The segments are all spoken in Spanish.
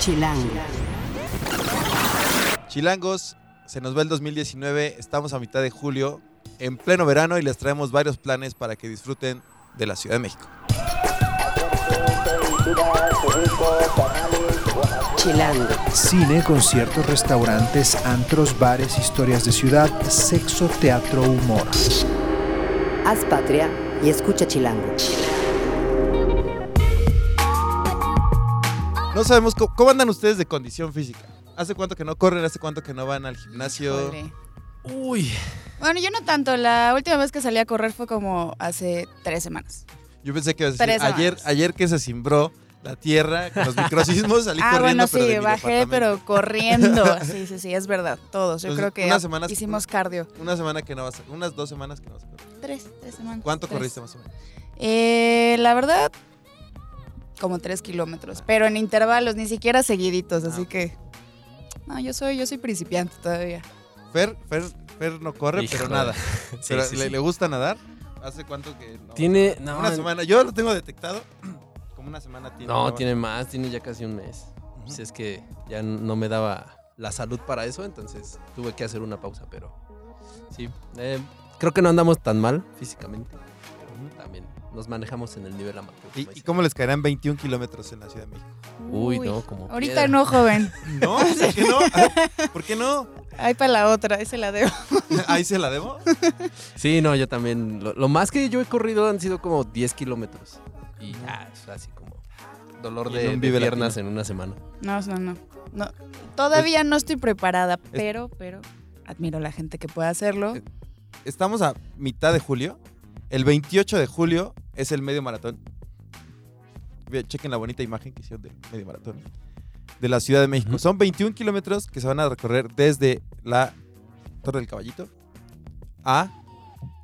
Chilango. Chilangos, se nos va el 2019, estamos a mitad de julio, en pleno verano y les traemos varios planes para que disfruten de la Ciudad de México. Chilango. Cine, conciertos, restaurantes, antros, bares, historias de ciudad, sexo, teatro, humor. Haz patria y escucha Chilango. No sabemos cómo, cómo andan ustedes de condición física. ¿Hace cuánto que no corren? ¿Hace cuánto que no van al gimnasio? Híjole. Uy. Bueno, yo no tanto. La última vez que salí a correr fue como hace tres semanas. Yo pensé que ibas a decir, ayer, ayer que se cimbró la tierra con los microsismos, salí ah, corriendo, bueno, pero sí, bajé, pero corriendo. Sí, sí, sí, es verdad. Todos. Yo Entonces, creo que unas semanas- hicimos cardio. Una semana que no vas a... Unas dos semanas que no vas a correr. Tres, tres semanas. ¿Cuánto tres. corriste más o menos? Eh, la verdad, como tres kilómetros. Pero en intervalos, ni siquiera seguiditos. Así Ah. que. No, yo soy, yo soy principiante todavía. Fer, Fer, Fer no corre, pero Híjole. nada. Sí, pero sí, le, sí. le gusta nadar. ¿Hace cuánto que no? Tiene. No, una semana. Yo lo tengo detectado. Como una semana tiene. No, tiene más, tiene ya casi un mes. Ujú. Si es que ya no me daba la salud para eso, entonces tuve que hacer una pausa, pero sí. eh, creo que no andamos tan mal físicamente. pero También nos manejamos en el nivel amateur. ¿Y, y cómo les caerán 21 kilómetros en la Ciudad de México? Uy, no, como. Ahorita piedra. no, joven. ¿No? ¿Por qué no? ¿Por qué no? Ahí para la otra, ese la debo. ¿Ahí se la debo? Sí, no, yo también. Lo, lo más que yo he corrido han sido como 10 kilómetros. Y ya, es así como dolor de, de Vive piernas Latino. en una semana. No, no, no. no. Todavía no estoy preparada, pero, pero admiro a la gente que puede hacerlo. Eh, Estamos a mitad de julio. El 28 de julio es el medio maratón. Chequen la bonita imagen que hicieron del medio maratón de la Ciudad de México. Son 21 kilómetros que se van a recorrer desde la Torre del Caballito a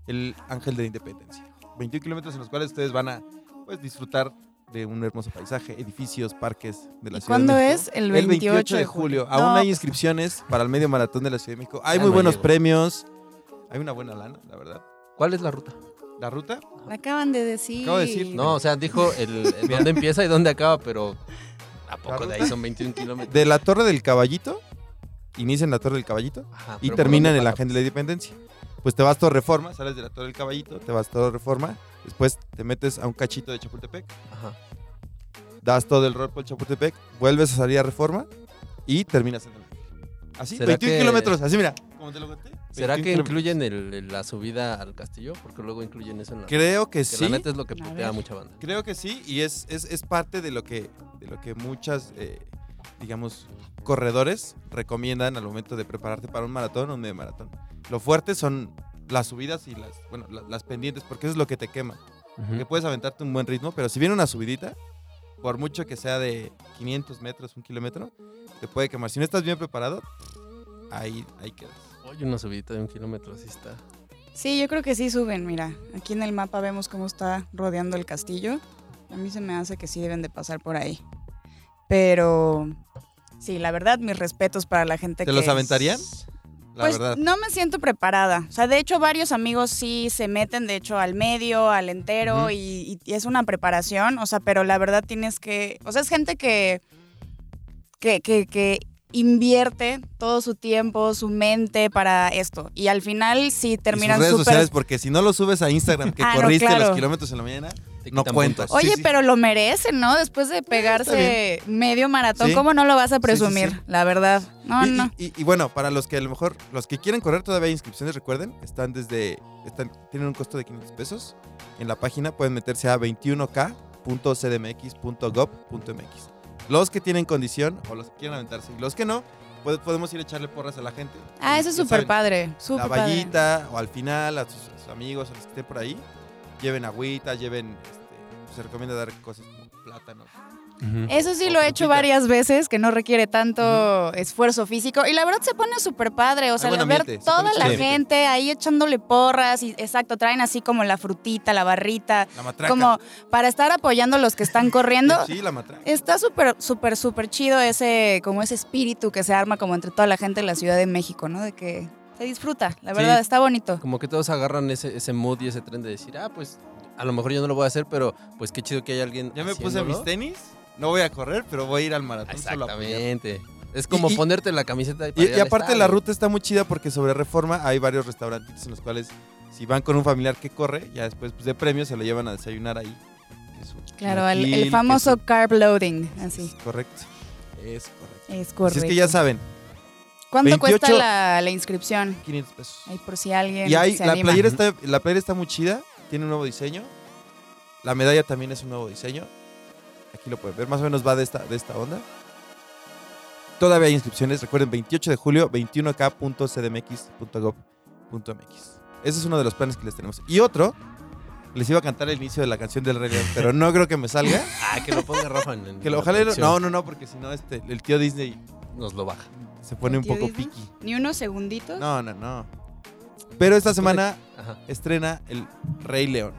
el Ángel de la Independencia. 21 kilómetros en los cuales ustedes van a pues, disfrutar de un hermoso paisaje, edificios, parques de la ¿Y Ciudad de cuándo México. es? El 28, de julio. Aún No, hay pues, inscripciones para el medio maratón de la Ciudad de México. Hay Ya muy no buenos llego. premios. Hay una buena lana, la verdad. ¿Cuál es la ruta? La ruta, la acaban de decir. Acabo de decir. No, o sea, dijo el, el dónde empieza y dónde acaba, pero ¿a poco de ahí son 21 kilómetros? de la Torre del Caballito, inicia en la Torre del Caballito Ajá, y termina ¿por en el Ángel de la Independencia. Pues te vas a Torre Reforma, sales de la Torre del Caballito, te vas a Torre Reforma, después te metes a un cachito de Chapultepec? Ajá. das todo el rol por Chapultepec, vuelves a salir a Reforma y terminas en el. Así, ¿Será 21 que- kilómetros, así mira, como te lo conté. ¿Será 21 que incluyen el- el- la subida al castillo? Porque luego incluyen eso en la Creo que que sí. la neta es lo que A putea mucha banda. Creo que sí, y es, es, es parte de lo que, de lo que muchas, eh, digamos, corredores recomiendan al momento de prepararte para un maratón o un medio maratón. Lo fuerte son las subidas y las, bueno, la- las pendientes, porque eso es lo que te quema. Ujú. Que puedes aventarte un buen ritmo, pero si viene una subidita, por mucho que sea de 500 metros, un kilómetro, te puede quemar. Si no estás bien preparado, ahí, ahí quedas. Oye, una subidita de un kilómetro así está. Sí, yo creo que sí suben, mira. Aquí en el mapa vemos cómo está rodeando el castillo. A mí se me hace que sí deben de pasar por ahí. Pero sí, la verdad, mis respetos para la gente ¿Te que... los aventarían? La pues verdad. no me siento preparada. O sea, de hecho, varios amigos sí se meten, de hecho, al medio, al entero, y, y es una preparación. O sea, pero la verdad tienes que. O sea, es gente que. que, que, que invierte todo su tiempo, su mente para esto. Y al final sí Y sus terminan redes súper. sociales, porque si no lo subes a Instagram que Ah, no, corriste claro. los kilómetros en la mañana, no cuentas. Sí, Oye, sí. pero lo merecen, ¿no? Después de está pegarse medio maratón, Sí. ¿cómo no lo vas a Sí, sí, presumir? sí. La verdad. No, y, no. y- y- y bueno, para los que a lo mejor, los que quieren correr todavía hay inscripciones, recuerden, están desde, están, tienen un costo de 500 pesos. En la página pueden meterse a 21k.cdmx.gov.mx. Los que tienen condición o los que quieren aventarse y los que no, pues podemos ir a echarle porras a la gente. Ah, eso es súper padre. La Súper padre. vallita o al final a sus, a sus amigos, a los que estén por ahí, lleven agüita, lleven, este, se recomienda dar cosas como plátanos. Eso sí O lo he hecho varias veces, que no requiere tanto esfuerzo físico. Y la verdad se pone súper padre. O sea, ver ambiente, toda la gente ahí echándole porras. Y exacto, traen así como la frutita, la barrita. La matraca. Como para estar apoyando a los que están corriendo. Sí, la matraca. Está súper, súper, súper chido ese, como ese espíritu que se arma como entre toda la gente de la Ciudad de México, ¿no? De que se disfruta, la Sí. verdad, está bonito. Como que todos agarran ese, ese mood y ese tren de decir, ah, pues a lo mejor yo no lo voy a hacer, pero pues qué chido que hay alguien. Ya me puse mis tenis no voy a correr, pero voy a ir al maratón solo a apoyar. Exactamente. Es como Y- ponerte la camiseta. Y, aparte la ruta está muy chida porque sobre Reforma hay varios restaurantes en los cuales si van con un familiar que corre, ya después pues, de premio se lo llevan a desayunar ahí. Claro, el, famoso su- carb loading, así. Es correcto. Es correcto. Es Así correcto. es que ya saben, ¿Cuánto 28 cuesta la, la inscripción? 500 pesos. Ahí por si alguien Y hay, se la anima. playera, está, la playera está muy chida, tiene un nuevo diseño. La medalla también es un nuevo diseño. Aquí lo pueden ver, más o menos va de esta, de esta onda. Todavía hay inscripciones, recuerden, 28 de julio, 21k.cdmx.gov.mx. Ese es uno de los planes que les tenemos. Y otro, les iba a cantar el inicio de la canción del Rey León, pero no creo que me salga. Ah, que lo ponga Rafa en, en Que lo, ojalá, lo- no, no, no, porque si no, este, el tío Disney Nos lo baja. se pone un ¿Tío poco Disney? piqui. Ni unos segunditos. No, no, no. Pero esta semana Ajá. estrena el Rey León.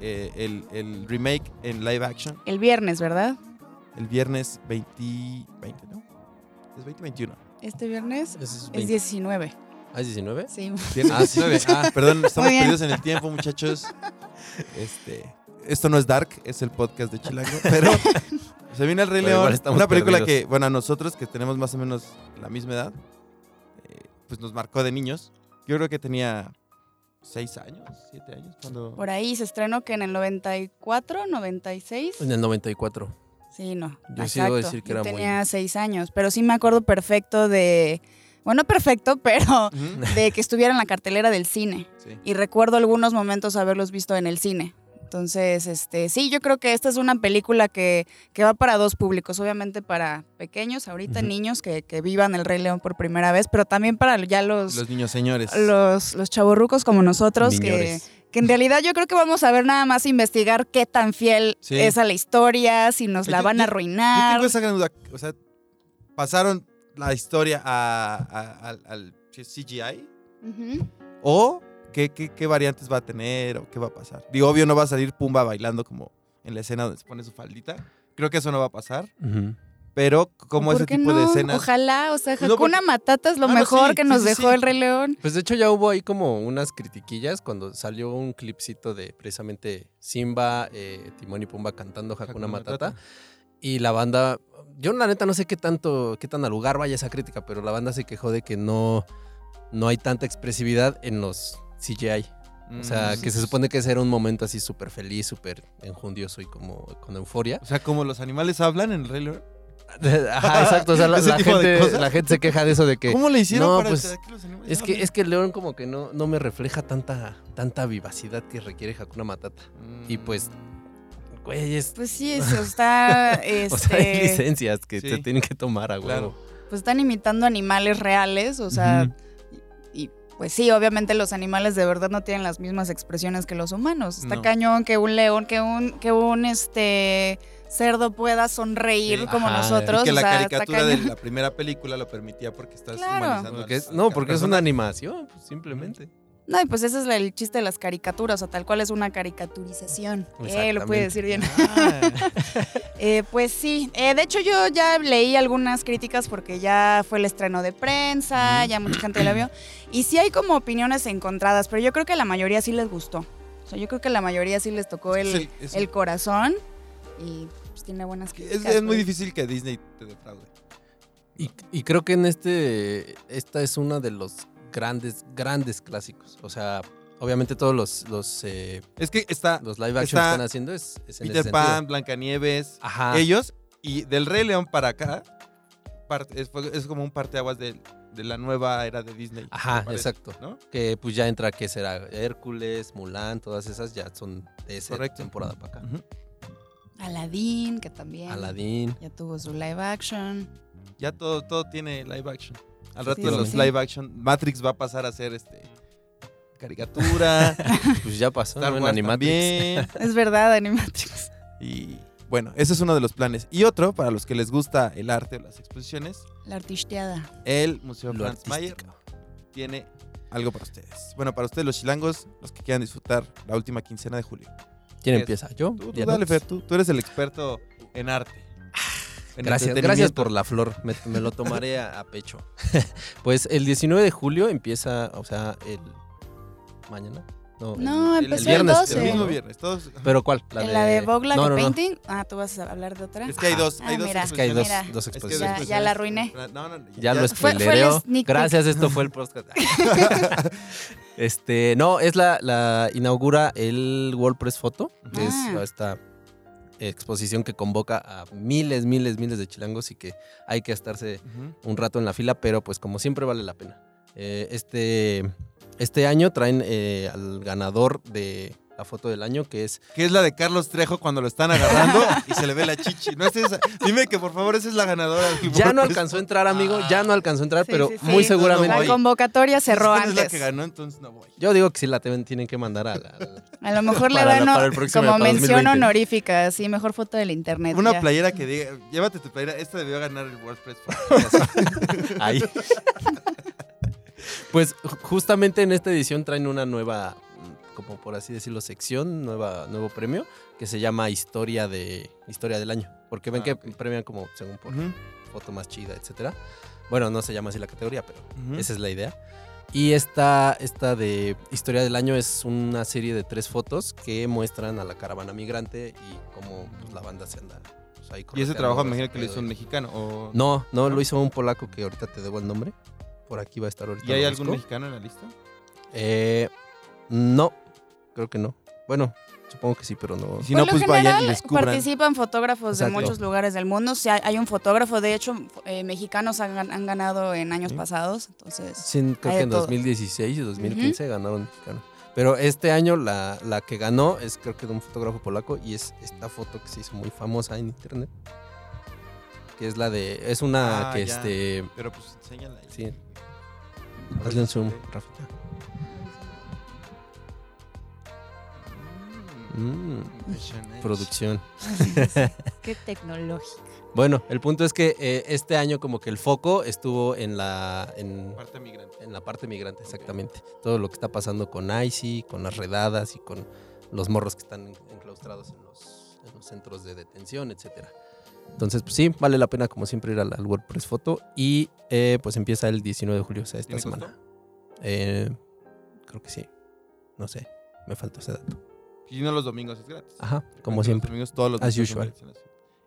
Eh, el, el remake en live action El viernes, ¿verdad? el viernes 20, 20 ¿no? Es 2021. Este viernes es es 20. 19. ¿Ah, es 19? Sí. Viernes Ah, sí. 19. Ah, perdón, estamos perdidos en el tiempo, muchachos. Este, esto no es Dark, es el podcast de Chilango, pero se viene el Rey León, una película perdidos. que, bueno, a nosotros que tenemos más o menos la misma edad, eh, pues nos marcó de niños. Yo creo que tenía 6 años, 7 años cuando Por ahí se estrenó que en el 94, 96. En el 94. Sí, no. Yo sí debo decir que Yo era muy- tenía seis años, pero sí me acuerdo perfecto de. Bueno, perfecto, pero de que estuviera en la cartelera del cine. sí. Y recuerdo algunos momentos haberlos visto en el cine. Entonces, este, sí, yo creo que esta es una película que, que va para dos públicos. Obviamente para pequeños, ahorita niños que, que vivan el Rey León por primera vez, pero también para ya los, Los niños señores. los, los chavorrucos como nosotros, que, que en realidad yo creo que vamos a ver nada más investigar qué tan fiel Sí. es a la historia, si nos la Yo- van a yo- Yo arruinar. tengo esa gran duda. O sea, pasaron la historia a- a- al, al CGI Ujú. o qué, qué- qué variantes va a tener o qué va a pasar. Digo, obvio no va a salir Pumba bailando como en la escena donde se pone su faldita. Creo que eso no va a pasar. Pero como ¿Por ese tipo de escenas. Ojalá, o sea, Pues no, Hakuna Matata es lo Ah, no, mejor sí, que nos sí, dejó sí. el Rey León. Pues de hecho ya hubo ahí como unas critiquillas cuando salió un clipcito de precisamente Simba, eh, Timón y Pumba cantando Hakuna, Hakuna Matata. Matata. Y la banda, yo la neta no sé qué tanto, qué tan al lugar vaya esa crítica, pero la banda se quejó de que no, no hay tanta expresividad en los CGI. O sea, Mm, que se supone que ese era un momento así súper feliz, súper enjundioso y como con euforia. O sea, como los animales hablan en el Rey León. Ajá, exacto. O sea, la, gente, la gente se queja de eso, de que ¿Cómo le hicieron no, para pues, que los animales es que, es que el león como que no, no me refleja tanta, tanta vivacidad que requiere Hakuna Matata. Y Mm, pues, güey, es... Pues sí, eso está, O sea, hay este, licencias que Sí. se tienen que tomar a huevo. Claro. pues están imitando animales reales, o sea, pues sí, obviamente los animales de verdad no tienen las mismas expresiones que los humanos. Está No. cañón que un león, que un, que un este cerdo pueda sonreír Sí. como Ajá, nosotros. Y que o la sea, caricatura de la primera película lo permitía porque estás Claro. humanizando Porque es- no, porque es una animación, pues, simplemente. No, y pues ese es el chiste de las caricaturas, o sea, tal cual es una caricaturización. Eh, lo puede decir bien. Ah, Eh, pues sí, Eh, de hecho yo ya leí algunas críticas porque ya fue el estreno de prensa, ya mucha gente la vio. Y sí hay como opiniones encontradas, pero yo creo que a la mayoría sí les gustó. O sea, yo creo que a la mayoría sí les tocó el, el- corazón y pues, tiene buenas es, críticas. es muy pues. difícil que Disney te defraude. Y, y creo que en este, esta es una de los grandes, grandes clásicos. O sea, obviamente todos los, los, eh, Es que está los live action Está que están haciendo es, es en Peter ese Pan, sentido. Blancanieves, Ajá. ellos, y del Rey León para acá, parte- es, como un parteaguas de, de la nueva era de Disney. Ajá, parece, exacto. ¿no? Que pues ya entra, que será? Hércules, Mulan, todas esas ya son de esa Correcto. temporada para acá. Ujú. Aladdin, que también Aladdin. ya tuvo su live action. Ya todo, todo tiene live action. Al rato Sí, de los sí. live action, Matrix va a pasar a ser este caricatura, Pues ya pasó, Star ¿no? En Animatrix. también. Es verdad, Animatrix. Y bueno, ese es uno de los planes. Y otro, para los que les gusta el arte o las exposiciones, La artisteada. el Museo Lo Franz Mayer tiene algo para ustedes. Bueno, para ustedes los chilangos, los que quieran disfrutar la última quincena de julio. ¿Quién empieza? ¿Yo? Tú, tú ¿Ya dale? Fer, tú, tú eres el experto en arte. Gracias, gracias por la flor. Me, me lo tomaré a, a pecho. pues el 19 de julio empieza, o sea, el mañana. No, No, el- empezó el viernes. el El 12. mismo viernes. Todos... ¿Pero cuál? ¿En la de Vogue Like no, a no, no. Painting? Ah, tú vas a hablar de otra. Es que hay dos. Ah, hay dos mira. Es que hay dos, exposiciones. Es que Ya- ya la arruiné. No, no, Ya lo fue el spoilereo. Gracias, esto fue el podcast. este, no, es la, la inaugura el WordPress Photo, que Ah. es esta exposición que convoca a miles, miles, miles de chilangos y que hay que estarse un rato en la fila, pero pues como siempre vale la pena. Eh, este, este año traen eh, al ganador de la foto del año, que es Que es la de Carlos Trejo cuando lo están agarrando y se le ve la chichi. No es esa. Dime que por favor esa es la ganadora. del ya no alcanzó a entrar, amigo, ya no alcanzó a entrar, Sí, pero sí, sí. muy No, seguramente. La convocatoria cerró no es la antes. que ganó, entonces no voy. Yo digo que sí la tienen tienen que mandar a la- A lo mejor le dan como mención 2020. honorífica, sí, mejor foto del internet. Una ya. playera que diga, llévate tu playera, esta debió ganar el WordPress. Ahí. Pues ju- justamente en esta edición traen una nueva, como por así decirlo, sección, nueva, nuevo premio, que se llama Historia de Historia del Año. Porque ven Ah, que premian como según por foto más chida, etcétera. Bueno, no se llama así la categoría, pero esa es la idea. Y esta, esta de Historia del Año es una serie de tres fotos que muestran a la caravana migrante y cómo pues, la banda se anda pues, ahí Y ese trabajo me imagino que lo hizo un mexicano. O... No, no, lo hizo un polaco que ahorita te debo el nombre. Por aquí va a estar ahorita. ¿Y hay algún mexicano en la lista? Eh, no, creo que no. Bueno, supongo que sí, pero no. Si no, pues vayan y descubran. participan fotógrafos de muchos lugares del mundo. O sea, hay un fotógrafo, de hecho, eh, mexicanos han, gan- han ganado en años Sí. pasados. Entonces, Sí, creo que en todo. 2016 y 2015 ganaron mexicano. Pero este año la, la que ganó es creo que de un fotógrafo polaco y es esta foto que se hizo muy famosa en internet. Que es la de. Es una Ah, que ya. este. Pero pues enséñala. Sí. Hazle un zoom, Rafita. Mm, producción. qué tecnológico. Bueno, el punto es que eh, este año como que el foco estuvo en la en, Parte migrante. en la parte migrante, exactamente. Todo lo que está pasando con ICI, con las redadas y con los morros que están en- enclaustrados en los, en los centros de detención, etcétera. Entonces, pues sí, vale la pena como siempre ir al, al WordPress Foto y eh, pues empieza el 19 de julio, o sea, esta ¿Tiene semana. Eh, creo que sí. No sé, me falta ese dato. Y no los domingos es gratis. Ajá, como Los siempre. domingos todos los As usual.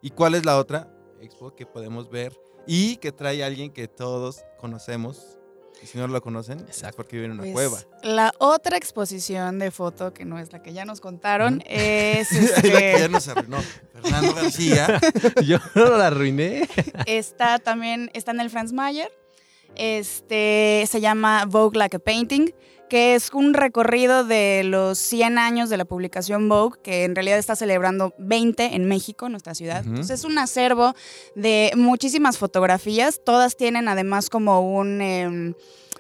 ¿Y cuál es la otra expo que podemos ver y que trae a alguien que todos conocemos? Y si no lo conocen, es Exacto. porque vive en una Pues, cueva. La otra exposición de foto, que no es la que ya nos contaron, es Es la que ya este, nos arruinó. Fernando García. Yo no la arruiné. está también, está en el Franz Mayer. Este se llama Vogue Like a Painting, que es un recorrido de los 100 años de la publicación Vogue, que en realidad está celebrando 20 en México, nuestra ciudad. Entonces es un acervo de muchísimas fotografías, todas tienen además como un... em,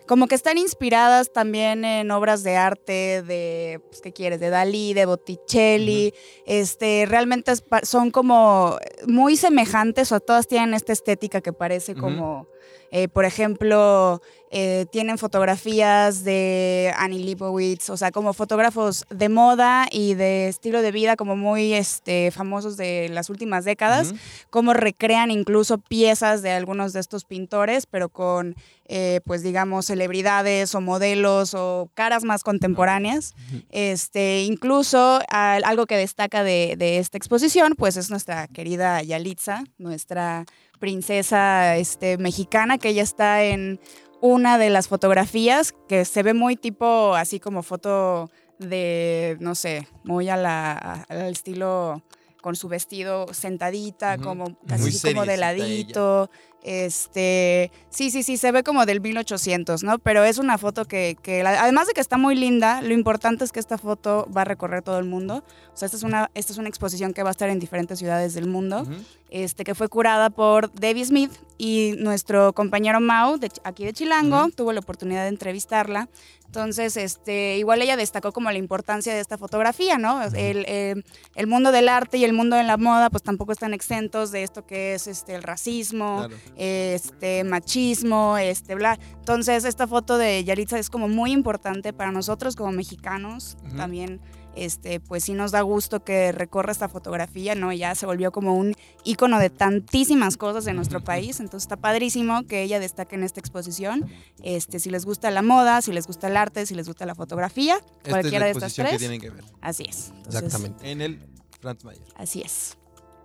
como que están inspiradas también en obras de arte de, pues, ¿qué quieres? De Dalí, de Botticelli. Este, realmente son como muy semejantes, o todas tienen esta estética que parece como, eh, por ejemplo, eh, tienen fotografías de Annie Leibovitz, o sea, como fotógrafos de moda y de estilo de vida como muy este, famosos de las últimas décadas Ujú. cómo recrean incluso piezas de algunos de estos pintores, pero con, eh, pues digamos, celebridades o modelos o caras más contemporáneas. Este, incluso al- algo que destaca de, de esta exposición, pues es nuestra querida Yalitza, nuestra princesa este, mexicana, que ella está en una de las fotografías que se ve muy tipo, así como foto de, no sé, muy a la, a- al estilo con su vestido sentadita, como casi como de ladito. Este, sí, sí, sí, se ve como del 1800, ¿no? Pero es una foto que, que además de que está muy linda, lo importante es que esta foto va a recorrer todo el mundo. O sea, esta es una, esta es una exposición que va a estar en diferentes ciudades del mundo Ujú. este, que fue curada por Debbie Smith y nuestro compañero Mau, de, aquí de Chilango, Ujú. tuvo la oportunidad de entrevistarla. Entonces, este, igual ella destacó como la importancia de esta fotografía, ¿no? El, eh, el mundo del arte y el mundo de la moda, pues tampoco están exentos de esto que es este, el racismo, Claro. este, machismo, este, bla. Entonces, esta foto de Yaritza es como muy importante para nosotros como mexicanos, también este, pues sí nos da gusto que recorra esta fotografía, ¿no? Ya se volvió como un ícono de tantísimas cosas de nuestro país, entonces está padrísimo que ella destaque en esta exposición. Este, si les gusta la moda, si les gusta el arte, si les gusta la fotografía, Esta es cualquiera la de estas exposición que tres. tienen que ver Así es. Entonces, Exactamente. en el Franz Mayer. Así es.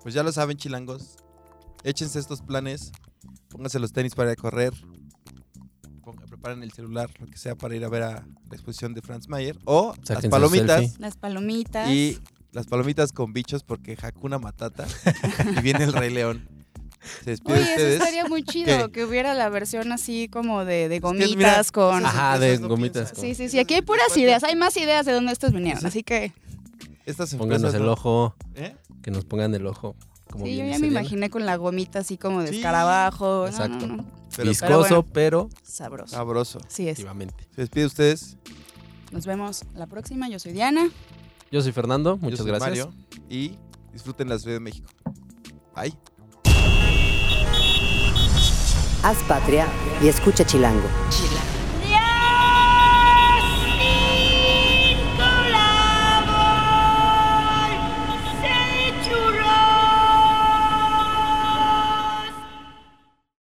Pues ya lo saben, chilangos. Échense estos planes. Pónganse los tenis para correr. Preparen el celular, lo que sea, para ir a ver a la exposición de Franz Mayer. O Sáquense las palomitas. Las palomitas. Y las palomitas con bichos porque Hakuna Matata. y viene el Rey León. Se despide Oye, de eso ustedes. estaría muy chido, ¿Qué? que hubiera la versión así como de, de que, gomitas mira, con... Ajá, de gomitas con- Sí, sí, sí, aquí hay puras ideas, hay más ideas de dónde estos vinieron, Sí. así que Estas Pónganos el ojo, ¿Eh? que nos pongan el ojo. Como sí, yo ya me imaginé con la gomita así como de Sí, escarabajo. No, exacto. no, no, Pero Viscoso, bueno. pero sabroso. sabroso. Así es. efectivamente. Se despide de ustedes. Nos vemos la próxima, yo soy Diana. Yo soy Fernando, Yo muchas soy gracias. Mario. Y disfruten la Ciudad de México. Bye. Haz patria y escucha Chilango. Chilango.